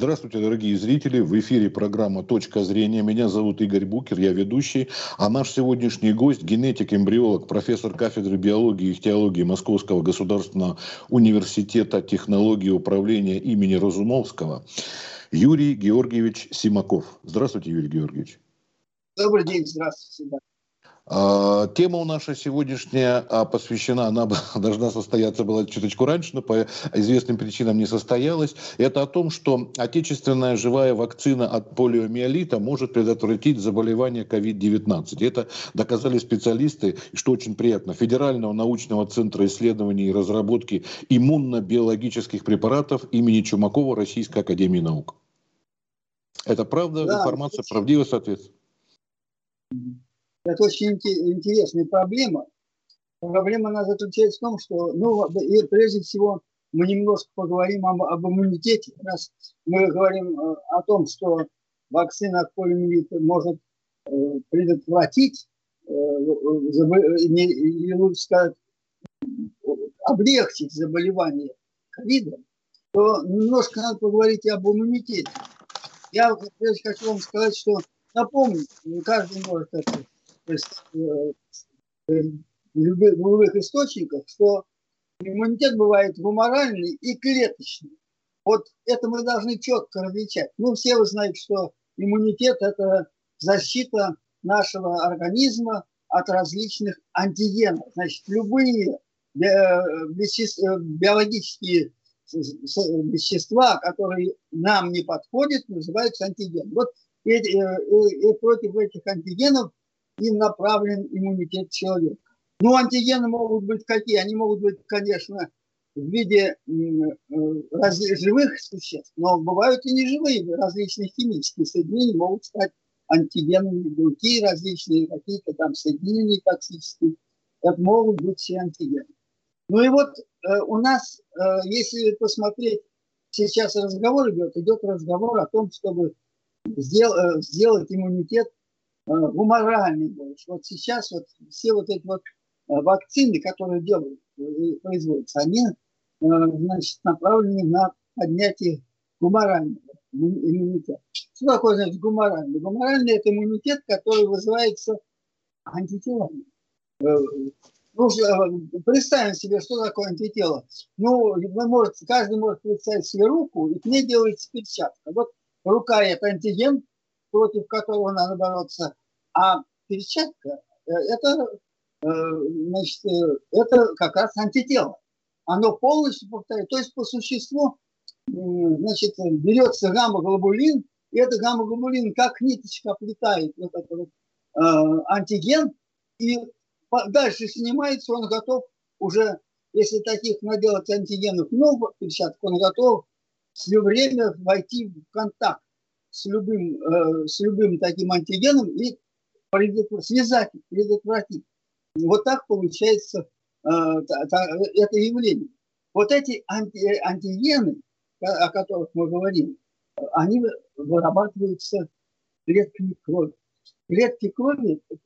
Здравствуйте, дорогие зрители. В эфире программа «Точка зрения». Меня зовут Игорь Букер, я ведущий. А наш сегодняшний гость – генетик-эмбриолог, профессор кафедры биологии и теологии Московского государственного университета технологии управления имени Разумовского Юрий Георгиевич Симаков. Здравствуйте, Юрий Георгиевич. Добрый день, здравствуйте. А, тема наша сегодняшняя а, посвящена, она должна состояться была чуточку раньше, но по известным причинам не состоялась. Это о том, что отечественная живая вакцина от полиомиелита может предотвратить заболевание COVID-19. Это доказали специалисты, что очень приятно, Федерального научного центра исследований и разработки иммунно-биологических препаратов имени Чумакова Российской Академии Наук. Это правда, да, информация правдива, соответственно? Это очень интересная проблема. Проблема она заключается в том, что, ну, и прежде всего, мы немножко поговорим об, об иммунитете. Раз мы говорим э, о том, что вакцина от полиомиелита может э, предотвратить, э, или лучше сказать, облегчить заболевание ковидом, то немножко надо поговорить об иммунитете. Я прежде хочу вам сказать, что напомню, каждый может это то есть э, э, в любых источниках, что иммунитет бывает гуморальный и клеточный. Вот это мы должны четко различать. Ну, все вы знаете, что иммунитет – это защита нашего организма от различных антигенов. Значит, любые биологические вещества, которые нам не подходят, называются антигены. Вот и, и, и против этих антигенов и направлен иммунитет человека. Ну, антигены могут быть какие? Они могут быть, конечно, в виде э, живых существ, но бывают и неживые, различные химические соединения могут стать антигенами, белки различные, какие-то там соединения токсические. Это могут быть все антигены. Ну и вот э, у нас, э, если посмотреть, сейчас разговор идет, идет разговор о том, чтобы сдел, э, сделать иммунитет гуморальный больше. Вот сейчас вот все вот эти вот э, вакцины, которые делают, э, производятся, они э, значит, направлены на поднятие гуморального иммунитета. Что такое, значит, гуморальный? Гуморальный – это иммунитет, который вызывается антителами. Ну, представим себе, что такое антитело. Ну, вы можете, каждый может представить себе руку, и к ней делается перчатка. Вот рука – это антиген, против которого надо бороться. А перчатка э, это, э, значит, э, это как раз антитело. Оно полностью повторяет. То есть по существу значит, берется гамма-глобулин, и этот гамма-глобулин как ниточка оплетает вот этот вот, э, антиген, и дальше снимается, он готов уже, если таких наделать антигенов много, перчаток, он готов все время войти в контакт с любым, э, с любым таким антигеном и связать, предотвратить. Вот так получается э, это явление. Вот эти анти, антигены, о которых мы говорим, они вырабатываются клетками крови. Клетки крови, э,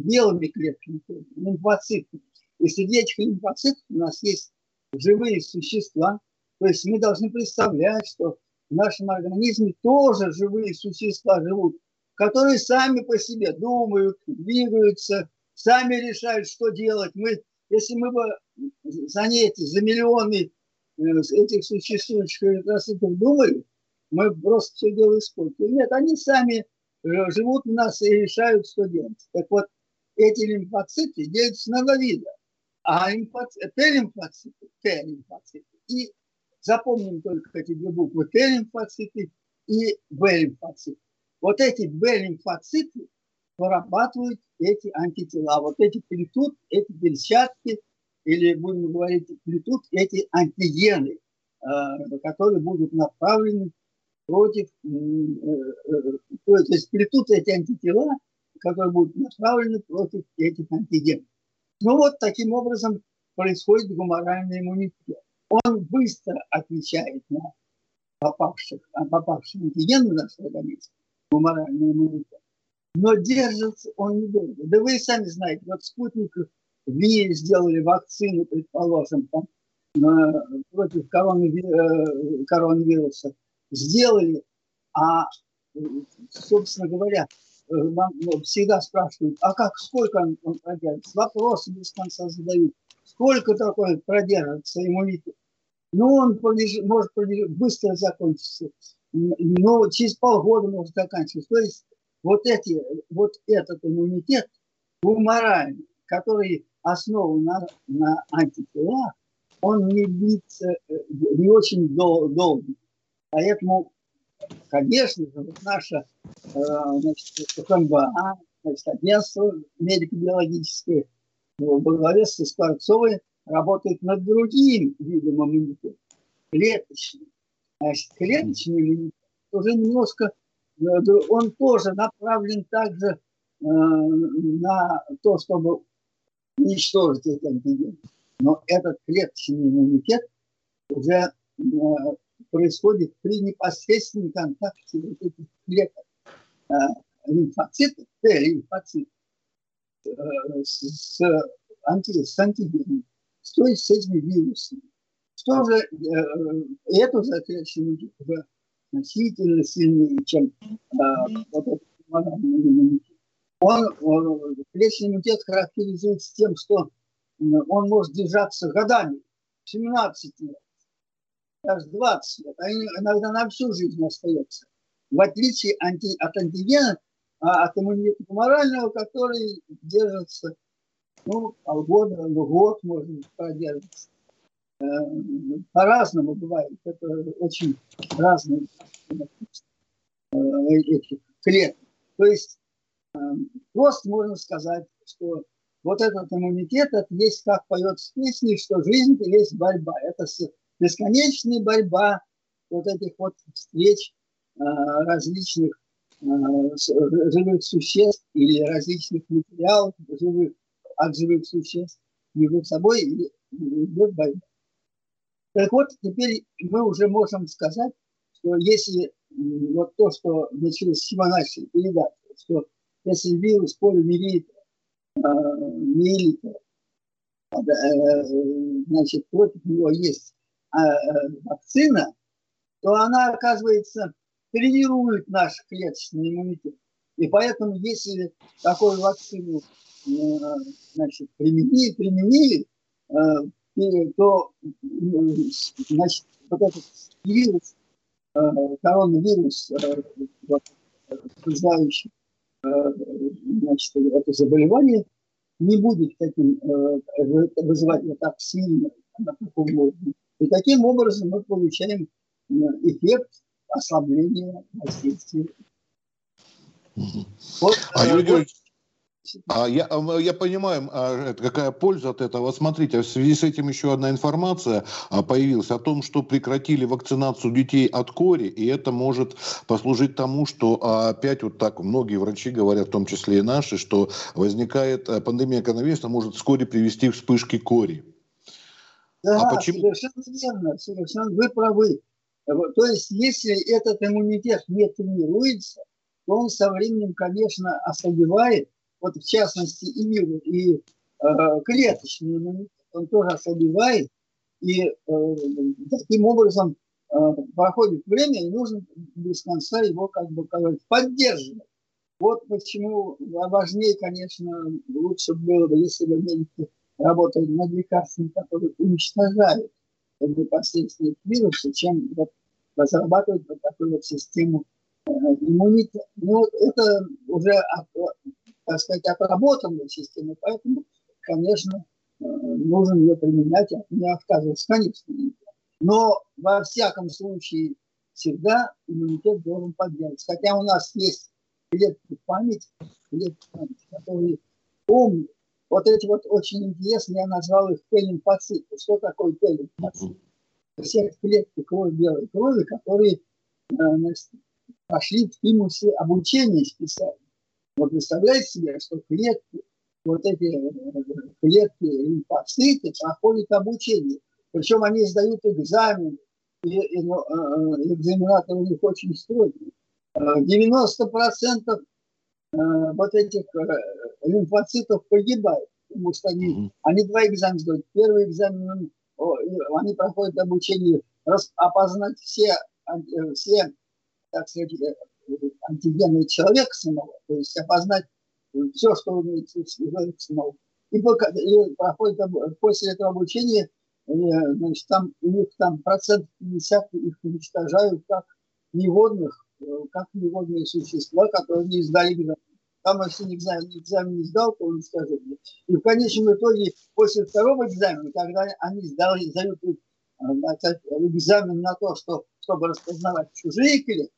белыми клетками крови, лимфоциты. И среди этих лимфоцитов у нас есть живые существа. То есть мы должны представлять, что в нашем организме тоже живые существа живут, которые сами по себе думают, двигаются, сами решают, что делать. Мы, если мы бы за эти, за миллионы э, этих существующих эритроцитов думали, мы просто все дело испортили. Нет, они сами э, живут у нас и решают, что делать. Так вот, эти лимфоциты делятся на два вида. А лимфоциты, Т-лимфоциты, Т-лимфоциты и Запомним только эти две буквы Т-лимфоциты и В-лимфоциты. Вот эти Б-лимфоциты вырабатывают эти антитела. Вот эти плетут, эти перчатки, или будем говорить, плетут эти антигены, э, которые будут направлены против, э, э, то есть плетут эти антитела, которые будут направлены против этих антигенов. Ну вот таким образом происходит гуморальный иммунитет он быстро отвечает на попавших, попавших антиген в наш организм, гуморальный иммунитет. Но держится он недолго. Да вы и сами знаете, вот спутник ВИ сделали вакцину, предположим, там, против коронавируса. сделали, а, собственно говоря, нам всегда спрашивают, а как, сколько он, он продержится? Вопросы без конца задают. Сколько такое продержится иммунитет? Ну, он полежит, может полежит, быстро закончиться, но через полгода может заканчиваться. То есть вот, эти, вот этот иммунитет гуморальный, который основан на, на антителах, он не длится э, не очень дол- долго. Поэтому, конечно же, вот наша э, значит, ФМБА, значит, агентство медико-биологическое во главе с Скворцовой работает над другим видом иммунитета, клеточным. Значит, клеточный иммунитет уже немножко, э, он тоже направлен также э, на то, чтобы уничтожить этот антиген. Но этот клеточный иммунитет уже э, происходит при непосредственном контакте вот этих клеток лимфоцитов, Т-лимфоцитов, э, с, анти, с антигенами, то есть с этими вирусами. Что же, э, же клеточный иммунитет уже значительно сильнее, чем э, вот этот иммунитет. Он, он, клеточный иммунитет характеризуется тем, что он может держаться годами, 17 лет, даже 20 лет, а иногда на всю жизнь остается. В отличие анти, от антигена, а от иммунитета морального, который держится ну, полгода, ну, год может продержаться. Э, по-разному бывает. Это очень разные э, этих клеток. То есть э, просто можно сказать, что вот этот иммунитет, это есть, как поет в песне, что жизнь это есть борьба. Это бесконечная борьба вот этих вот встреч различных живых существ или различных материалов живых, от живых существ между собой идет борьба. Так вот, теперь мы уже можем сказать, что если вот то, что началось с нашей передачи, что если вирус полимерит миллилитров, значит, против него есть а, вакцина, то она, оказывается, тренирует наш клеточный иммунитет. И поэтому, если такую вакцину значит, применили, применили то значит, вот этот вирус, коронавирус, вот, вызывающий значит, это заболевание не будет таким, э, вызывать вот так сильно на И таким образом мы получаем э, эффект ослабления воздействия. Вот, а, Юрий вот, а я, а, я понимаю, а, какая польза от этого. Смотрите, в связи с этим еще одна информация а, появилась о том, что прекратили вакцинацию детей от кори, и это может послужить тому, что опять вот так многие врачи говорят, в том числе и наши, что возникает пандемия коронавируса, может вскоре привести к вспышке кори. Да, а почему? совершенно верно, совершенно вы правы. То есть, если этот иммунитет не тренируется, то он со временем, конечно, ослабевает, вот в частности и и э, клеточный иммунитет, он тоже ослабевает, и э, таким образом э, проходит время, и нужно без конца его как бы как поддерживать. Вот почему важнее, конечно, лучше было бы, если бы медики работали над лекарствами, которые уничтожают непосредственно вирусы, чем вот разрабатывать вот такую вот систему э, иммунитета. Но это уже так сказать, отработанной системы, поэтому, конечно, э, нужно ее применять, а не отказываться, конечно. Но во всяком случае всегда иммунитет должен поддерживаться. Хотя у нас есть клетки памяти, клетки памяти, которые помнят. Вот эти вот очень интересные, я назвал их телемфоциты. Что такое телемфоцит? Все клетки крови, белой крови, которые э, значит, прошли в тимусе обучения специально. Вот представляете себе, что клетки, вот эти э, клетки лимфоциты проходят обучение. Причем они сдают экзамен, и, и ну, э, экзаменатор у них очень строгий. 90% э, вот этих лимфоцитов погибают, потому что они, они два экзамена сдают. Первый экзамен, они проходят обучение опознать все все, так сказать, антигены человека самого, то есть опознать все, что имеет человек самого. И, и проходит, после этого обучения значит, там, у них там процент 50 их уничтожают как неводных, как неводные существа, которые не сдали экзамен. Там, если экзамен, экзамен не сдал, то уничтожили. И в конечном итоге, после второго экзамена, когда они сдали, сдают экзамен на то, что, чтобы распознавать чужие клетки,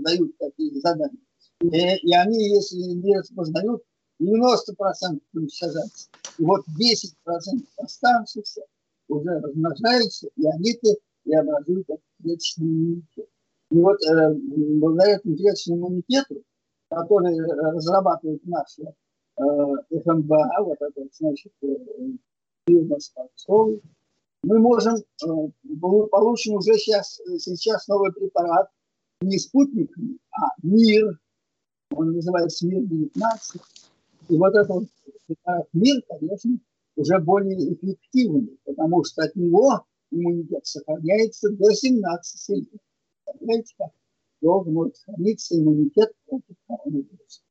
дают такие задания, и, и они, если не распознают, 90% уничтожаются. И вот 10% оставшихся уже размножаются, и они-то и образуют клеточный иммунитет. И вот э, благодаря этому клеточному иммунитету, который разрабатывает наши э, ФМБА, вот это, значит, э, мы можем, э, мы получим уже сейчас, сейчас новый препарат, не спутник, а мир, он называется мир-19. И вот этот мир, конечно, уже более эффективный, потому что от него иммунитет сохраняется до 17 лет. Понимаете, как долго может храниться иммунитет против коронавируса.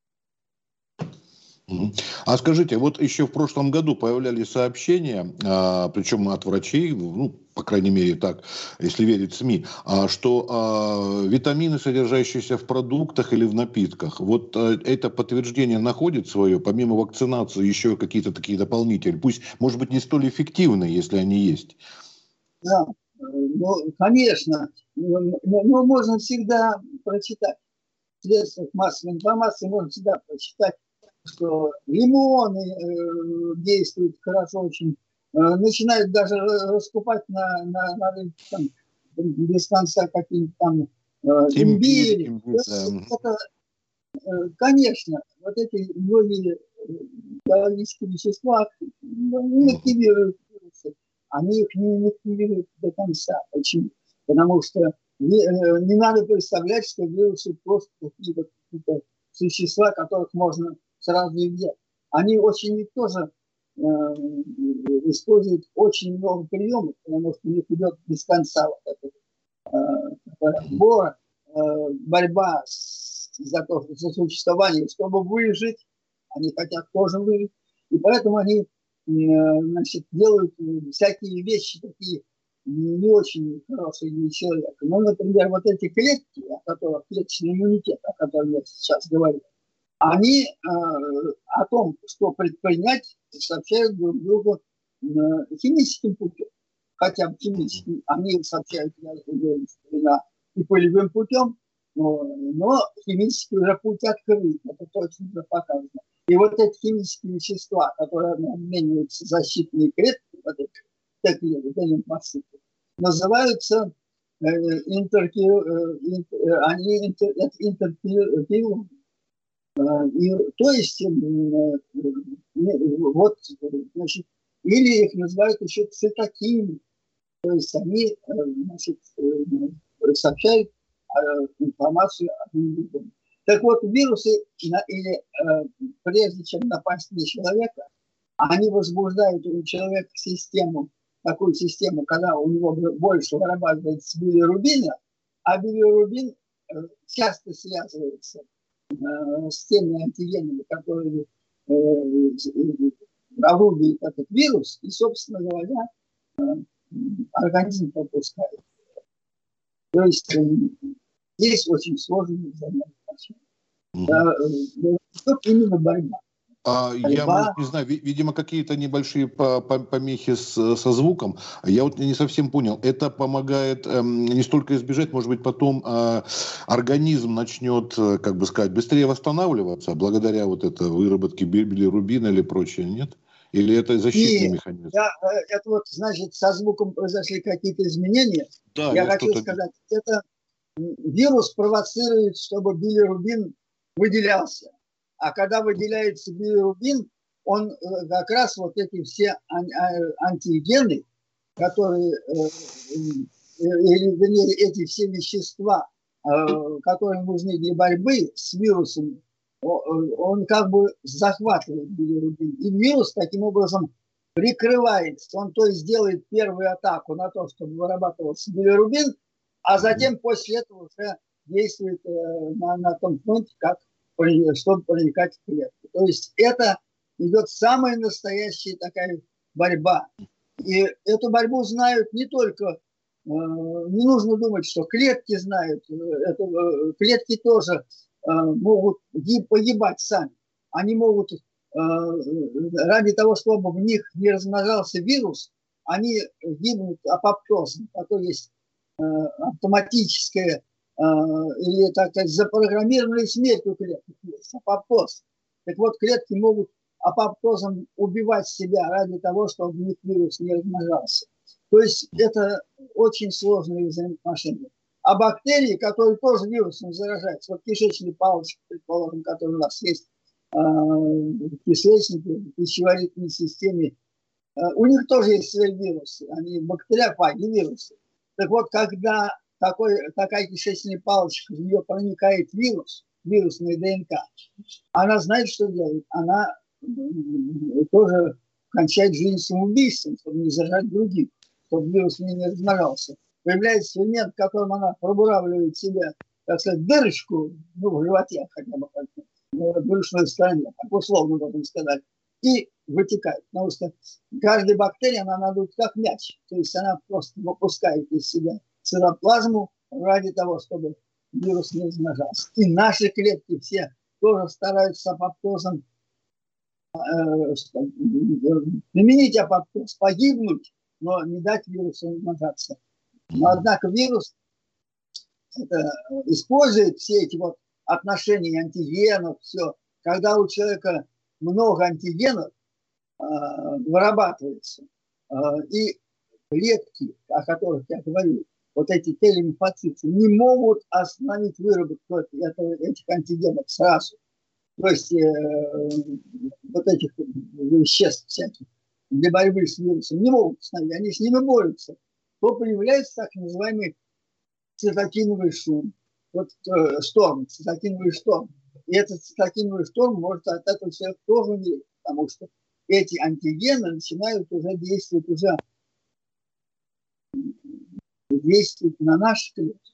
А скажите, вот еще в прошлом году появлялись сообщения, а, причем от врачей, ну, по крайней мере так, если верить СМИ, а, что а, витамины, содержащиеся в продуктах или в напитках, вот это подтверждение находит свое, помимо вакцинации, еще какие-то такие дополнители, пусть, может быть, не столь эффективные, если они есть. Да, ну, конечно, но, но можно всегда прочитать. В средствах массовой информации, можно всегда прочитать что лимоны э, действуют хорошо очень, э, начинают даже раскупать на, на, на там, без конца какие-нибудь там э, имбирь. имбирь да. это, э, конечно, вот эти многие э, биологические вещества не активируют вирусы, они их не активируют до конца. Почему? Потому что не, э, не надо представлять, что вирусы просто какие-то какие существа, которых можно сразу их Они очень тоже э, используют очень много приемов, потому что у них идет без конца вот этот э, бор, э, борьба с, за, то, за существование, чтобы выжить. Они хотят тоже выжить. И поэтому они э, значит, делают всякие вещи такие не очень хорошие для человека. Ну, например, вот эти клетки, о которых клеточный иммунитет, о котором я сейчас говорю, они э, о том, что предпринять, сообщают друг другу э, химическим путем. Хотя химическим, они сообщают на, и полевым путем, но, но химический уже путь открыт, это точно уже показано. И вот эти химические вещества, которые обмениваются защитные клетки, вот эти такие лимфоциты, называются э, интерки, э, интер, они интер, интерферон, а, и, то есть, вот, значит, или их называют еще цитокины. То есть они э, значит, э, сообщают а, информацию о другом. Так вот, вирусы, или э, прежде чем напасть на человека, они возбуждают у человека систему, такую систему, когда у него больше вырабатывается билирубина, а билирубин часто связывается Э, с теми антигенами, которые э, орудует этот вирус, и, собственно говоря, э, организм пропускает. То есть здесь очень сложные взаимоотношения. Тут именно борьба. А, я, может, не знаю, видимо, какие-то небольшие помехи с, со звуком. Я вот не совсем понял. Это помогает эм, не столько избежать, может быть, потом э, организм начнет, э, как бы сказать, быстрее восстанавливаться благодаря вот этой выработке билирубина или прочее, нет? Или это защитный Нет, механизм? Я, э, это вот, значит, со звуком произошли какие-то изменения. Да, я, я хочу сказать, это вирус провоцирует, чтобы билирубин выделялся. А когда выделяется билирубин, он э, как раз вот эти все а, антигены, которые, э, э, или вернее, эти все вещества, которые нужны для борьбы с вирусом, он как бы захватывает билирубин. И вирус таким образом прикрывается. Он то есть делает первую атаку на то, чтобы вырабатывался билирубин, А затем после этого уже действует на, на том фронте, как чтобы проникать в клетку. То есть это идет самая настоящая такая борьба. И эту борьбу знают не только, э, не нужно думать, что клетки знают, э, это, э, клетки тоже могут погибать сами. Они могут ради того, чтобы в них не размножался вирус, они гибнут апоптозом. Такое есть э, автоматическое или, так сказать, запрограммированная смерть у клеток. Апоптоз. Так вот, клетки могут апоптозом убивать себя ради того, чтобы в них вирус не размножался. То есть это очень сложные взаимоотношения. А бактерии, которые тоже вирусом заражаются, вот кишечные палочки, предположим, которые у нас есть э, в кишечнике, в пищеварительной системе, э, у них тоже есть свои вирусы, они бактериофаги, вирусы. Так вот, когда такой, такая кишечная палочка, в нее проникает вирус, вирусная ДНК, она знает, что делает. Она тоже кончать жизнь самоубийством, чтобы не зажать других, чтобы вирус не размножался. Появляется элемент, в котором она пробуравливает себя, так сказать, дырочку, ну, в животе хотя бы, в брюшной стороне, так условно можно сказать, и вытекает. Потому что каждая бактерия, она надует как мяч. То есть она просто выпускает из себя цитоплазму ради того, чтобы вирус не размножался. И наши клетки все тоже стараются апоптозом Э, применить апоптоз, погибнуть, но не дать вирусу размножаться. Но, однако вирус это, использует все эти вот отношения антигенов, все. Когда у человека много антигенов э, вырабатывается, э, и клетки, о которых я говорю, вот эти телемфоциты, не могут остановить выработку этих антигенов сразу – то есть э, вот этих веществ всяких для борьбы с вирусом не могут остановить, они с ними борются, то появляется так называемый цитокиновый шум, вот э, шторм, цитокиновый шторм. И этот цитокиновый шторм может от этого человека тоже умереть, потому что эти антигены начинают уже действовать уже действовать на наш клетки.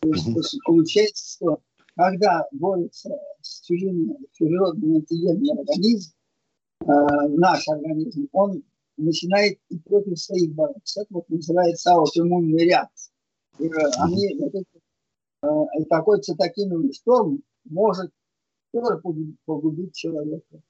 То есть получается, что когда борется с чужими, чужеродными антигенами организм, э, наш организм, он начинает и против своих бороться. Это вот называется аутоиммунная реакция. И, э, они, вот это, э, такой цитокиновый шторм может тоже погубить человека.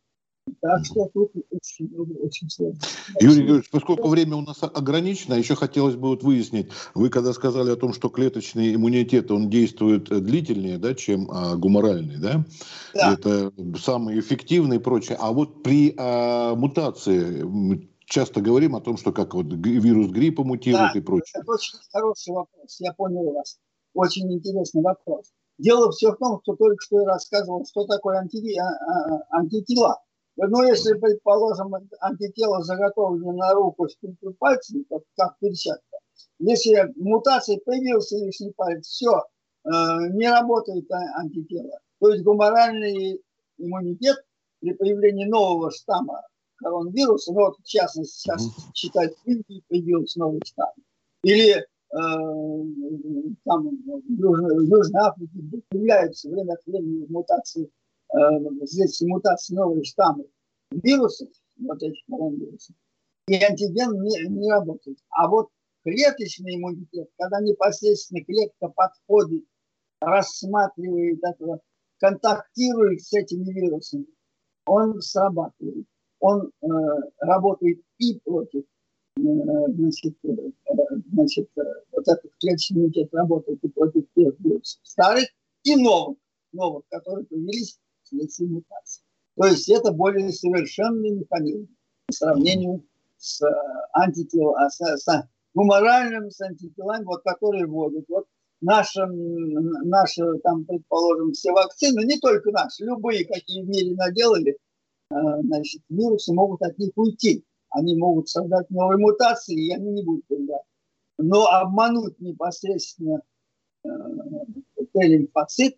Так что тут очень, очень сложно. Юрий Георгиевич, поскольку время у нас ограничено, еще хотелось бы вот выяснить, вы когда сказали о том, что клеточный иммунитет, он действует длительнее, да, чем а, гуморальный, да? да? Это самый эффективный и прочее. А вот при а, мутации мы часто говорим о том, что как вот вирус гриппа мутирует да, и прочее. Это очень хороший вопрос, я понял вас. Очень интересный вопрос. Дело все в том, что только что я рассказывал, что такое анти, а, а, антитела. Ну, если, предположим, антитело заготовлено на руку с пальцем, как, как перчатка, если мутация появился лишний палец, все, э, не работает антитело. То есть гуморальный иммунитет при появлении нового штамма коронавируса, ну вот в частности сейчас считают в Индии появился новый штамм, или э, там в Южной, в Южной Африке появляются время от времени мутации здесь мутации новые штаммы вирусов, вот этих коронавирусов, и антиген не, не работает. А вот клеточный иммунитет, когда непосредственно клетка подходит, рассматривает этого, контактирует с этими вирусами, он срабатывает. Он э, работает и против э, значит, э, значит, э, вот этот клеточный иммунитет работает и против тех вирусов старых и новых, новых, которые появились вследствие мутации. То есть это более совершенный механизм по сравнению с э, антителами, с, с гуморальным, с антителами, вот, которые вводят. Вот наши, наши, там, предположим, все вакцины, не только наши, любые, какие в мире наделали, э, значит, вирусы могут от них уйти. Они могут создать новые мутации, и они не будут тогда. Но обмануть непосредственно э, Т-лимфоцит,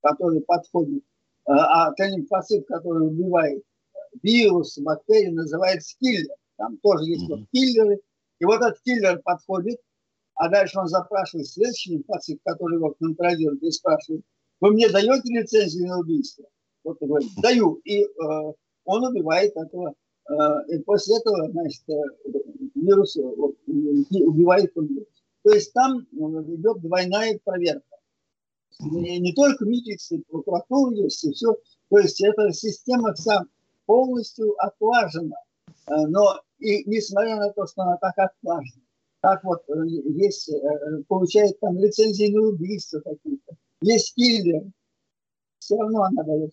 который подходит а лимфоцит, который убивает вирусы, бактерии, называется киллер. Там тоже есть вот киллеры. И вот этот киллер подходит А дальше он запрашивает следующий пациент, который его контролирует, и спрашивает, вы мне даете лицензию на убийство? Вот он говорит, даю. И э, он убивает этого. Э, и после этого, значит, э, вирус убивает он вирус. То есть там идет двойная проверка. Не, не только милиции, прокуратура есть, и все. То есть эта система вся полностью отлажена. Но и несмотря на то, что она так отлажена, так вот есть, получает там лицензии на убийство какие-то, есть киллер, все равно она дает.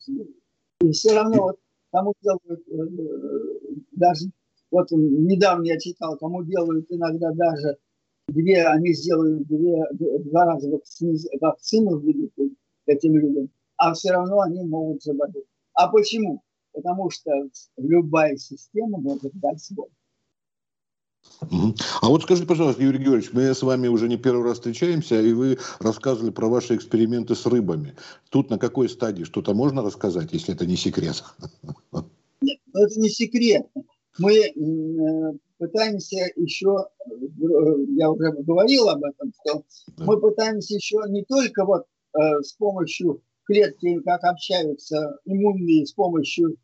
И все равно вот кому делают э, даже, вот недавно я читал, кому делают иногда даже две, они сделают две, два раза вакцину, вакцину введут этим людям, а все равно они могут заболеть. А почему? Потому что любая система может дать сбой. А вот скажите, пожалуйста, Юрий Георгиевич, мы с вами уже не первый раз встречаемся, и вы рассказывали про ваши эксперименты с рыбами. Тут на какой стадии? Что-то можно рассказать, если это не секрет? Нет, ну, это не секрет. Мы э, пытаемся еще, э, я уже говорил об этом, что мы пытаемся еще не только вот э, с помощью клетки, как общаются иммунные с помощью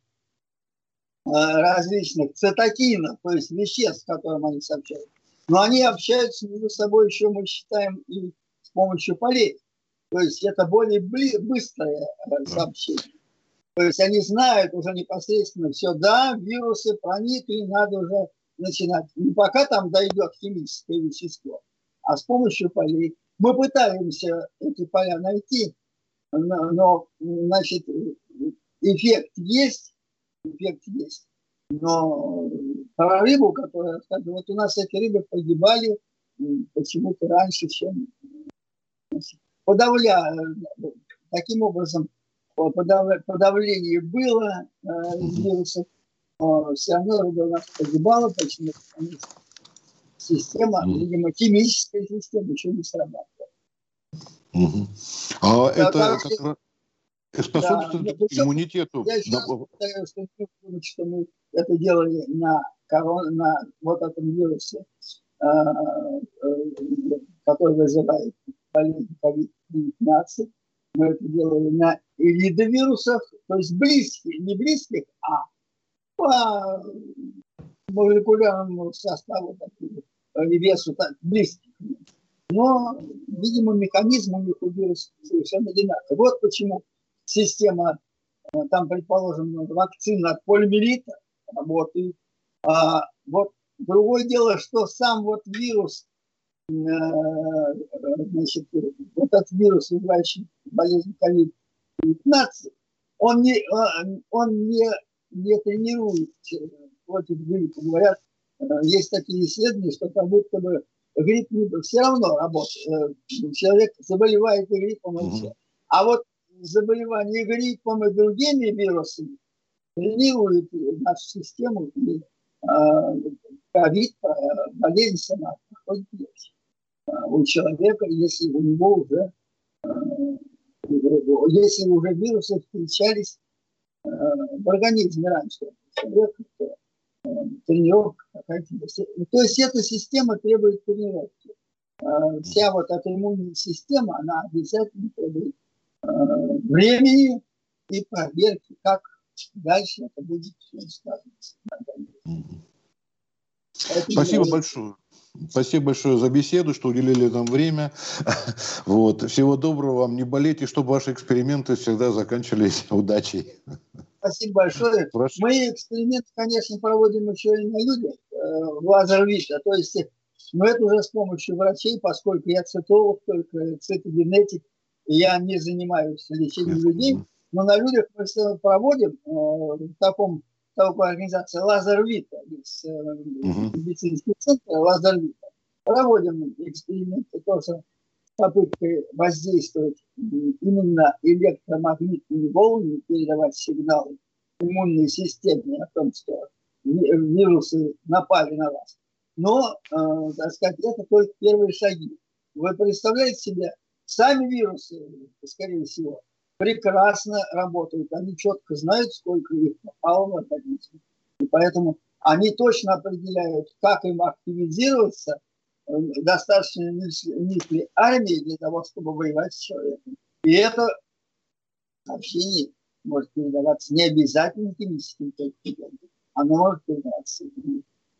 Э, различных цитокинов, то есть веществ, которым они сообщают. Но они общаются между собой еще, мы считаем, и с помощью полей. То есть это более быстрое сообщение. То есть они знают уже непосредственно все, да, вирусы проникли, надо уже начинать. Не пока там дойдет химическое вещество, а с помощью полей. Мы пытаемся эти поля найти, но, значит, эффект есть, эффект есть. Но про рыбу, которая, вот у нас эти рыбы погибали почему-то раньше, чем подавляя, таким образом подавление было э, вирусов, все равно рыба у нас погибала, почему потому что система, видимо, химическая система еще не срабатывала. Угу. А это, как, способствует да, иммунитету. Я сейчас считаю, что, что мы это делали на, корон, на вот этом вирусе, э, э, который вызывает болезнь COVID-19. Мы это делали на вирусах, то есть близких, не близких, а по молекулярному составу таких, весу так, близких. Но, видимо, механизм у них у вируса совершенно одинаковый. Вот почему система, э, там, предположим, вакцина от полимелита работает. А вот другое дело, что сам вот вирус, э, значит, вот этот вирус, вызывающий болезнь COVID-19, он не, э, он не, не тренирует против гриппа. Говорят, есть такие исследования, что как будто бы грипп все равно работает. Человек заболевает гриппом и все. А вот заболевания гриппом и другими вирусами тренирует нашу систему, и а, ковид, болезнь сама проходит. А, у человека, если у него уже, если уже вирусы встречались в организме раньше, человека, тренировка какая-то. То есть эта система требует тренировки. Вся вот эта иммунная система, она обязательно требует Э, времени и проверки, как дальше это будет складываться. Спасибо я... большое. Спасибо большое за беседу, что уделили нам время. Вот. Всего доброго вам, не болейте, чтобы ваши эксперименты всегда заканчивались удачей. Спасибо большое. Прошу. Мы эксперименты, конечно, проводим еще и на людях э, в лазер-вита. То есть, но это уже с помощью врачей, поскольку я цитолог, только цитогенетик я не занимаюсь лечением людей, но на людях мы проводим э, в таком такой организации Лазервита, из э, медицинского центра Лазервита. Проводим эксперименты тоже с попыткой воздействовать именно электромагнитными волнами, передавать сигналы иммунной системе о том, что вирусы напали на вас. Но, э, так сказать, это только первые шаги. Вы представляете себе, Сами вирусы, скорее всего, прекрасно работают. Они четко знают, сколько их попало в организм. И поэтому они точно определяют, как им активизироваться, достаточно нет ли армии для того, чтобы воевать с человеком. И это сообщение может передаваться не обязательно химическим путем. Оно может передаваться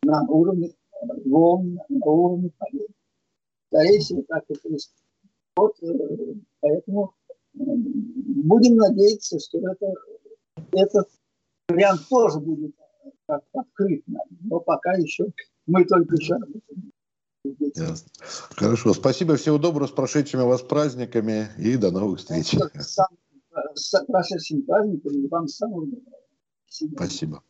на уровне волн, на уровне полей. Скорее всего, так и происходит. Вот, э, поэтому э, будем надеяться, что это, этот вариант тоже будет как открыт Но пока еще мы только еще Ясно. Хорошо. Спасибо. Всего доброго. С прошедшими вас праздниками и до новых встреч. С, с прошедшими праздниками. Вам самого доброго. Спасибо.